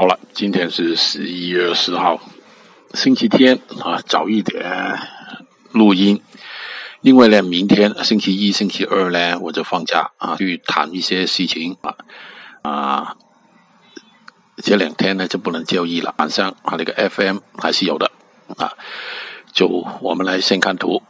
好了今天是十一月十号星期天啊早一点录音。因为呢明天星期一星期二呢我就放假啊去谈一些事情啊啊这两天呢就不能交易了晚上啊那个 fm 还是有的啊就我们来先看图。